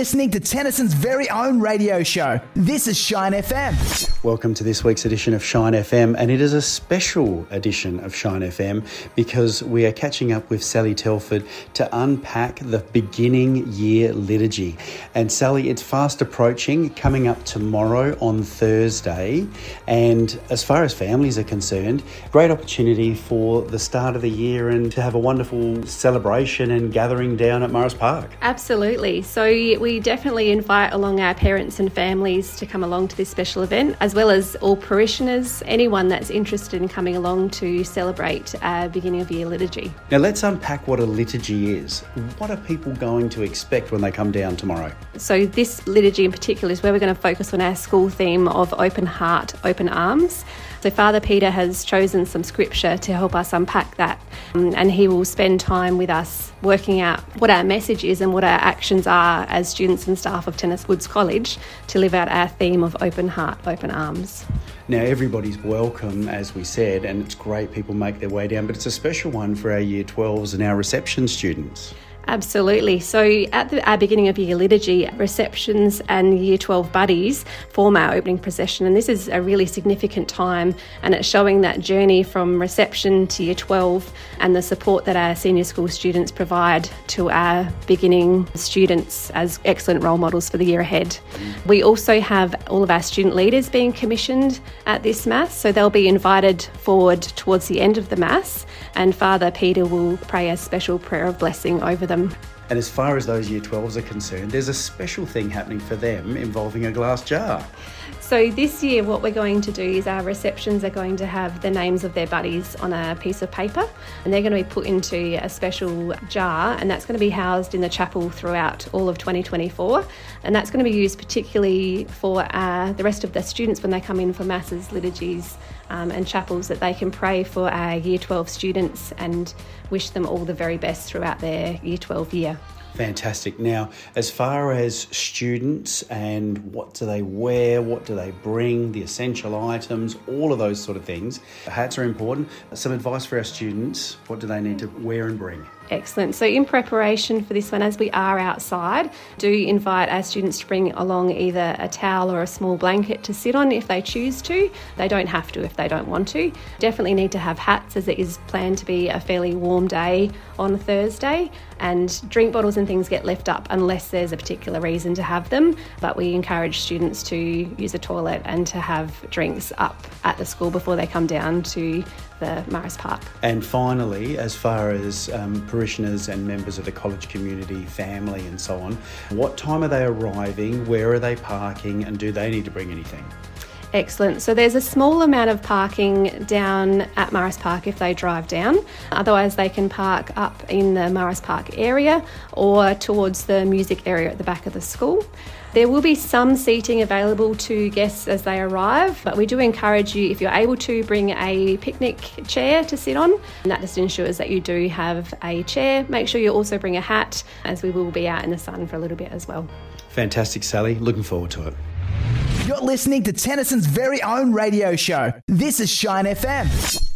listening to Tenison's very own radio show. This is Shine FM. Welcome to this week's edition of Shine FM, and it is a special edition of Shine FM because we are catching up with Sally Telford to unpack the beginning year liturgy. And Sally, it's fast approaching, coming up tomorrow on Thursday. And as far as families are concerned, great opportunity for the start of the year and to have a wonderful celebration and gathering down at Morris Park. Absolutely. So we definitely invite along our parents and families to come along to this special event, as well as all parishioners, anyone that's interested in coming along to celebrate our beginning of year liturgy. Now let's unpack what a liturgy is. What are people going to expect when they come down tomorrow? So this liturgy in particular is where we're going to focus on our school theme of open heart, open arms. So Father Peter has chosen some scripture to help us unpack that, um, and he will spend time with us working out what our message is and what our actions are as students and staff of Tenison Woods College to live out our theme of open heart, open arms. Now, everybody's welcome, as we said, and it's great people make their way down, but it's a special one for our Year 12s and our reception students. Absolutely. So, at the beginning of year liturgy, receptions and year 12 buddies form our opening procession, and this is a really significant time, and it's showing that journey from reception to year 12 and the support that our senior school students provide to our beginning students as excellent role models for the year ahead. We also have all of our student leaders being commissioned at this Mass, so they'll be invited forward towards the end of the Mass, and Father Peter will pray a special prayer of blessing over them. Um, and as far as those year 12s are concerned, there's a special thing happening for them involving a glass jar. So, this year, what we're going to do is our receptions are going to have the names of their buddies on a piece of paper, and they're going to be put into a special jar, and that's going to be housed in the chapel throughout all of 2024. And that's going to be used particularly for uh, the rest of the students when they come in for masses, liturgies, um, and chapels that they can pray for our Year 12 students and wish them all the very best throughout their Year 12 year. Fantastic. Now, as far as students and what do they wear, what do they bring, the essential items, all of those sort of things, hats are important. Some advice for our students what do they need to wear and bring? Excellent. So, in preparation for this one, as we are outside, do invite our students to bring along either a towel or a small blanket to sit on if they choose to. They don't have to if they don't want to. Definitely need to have hats as it is planned to be a fairly warm day on Thursday, and drink bottles and things get left up unless there's a particular reason to have them. But we encourage students to use a toilet and to have drinks up at the school before they come down to the Morris Park. And finally, as far as um, parishioners and members of the college community, family, and so on, what time are they arriving? Where are they parking? And do they need to bring anything? Excellent. So there's a small amount of parking down at Morris Park if they drive down. Otherwise, they can park up in the Morris Park area or towards the music area at the back of the school. There will be some seating available to guests as they arrive, but we do encourage you, if you're able to, bring a picnic chair to sit on. And that just ensures that you do have a chair. Make sure you also bring a hat, as we will be out in the sun for a little bit as well. Fantastic, Sally. Looking forward to it. You're listening to Tenison's very own radio show. This is Shine FM.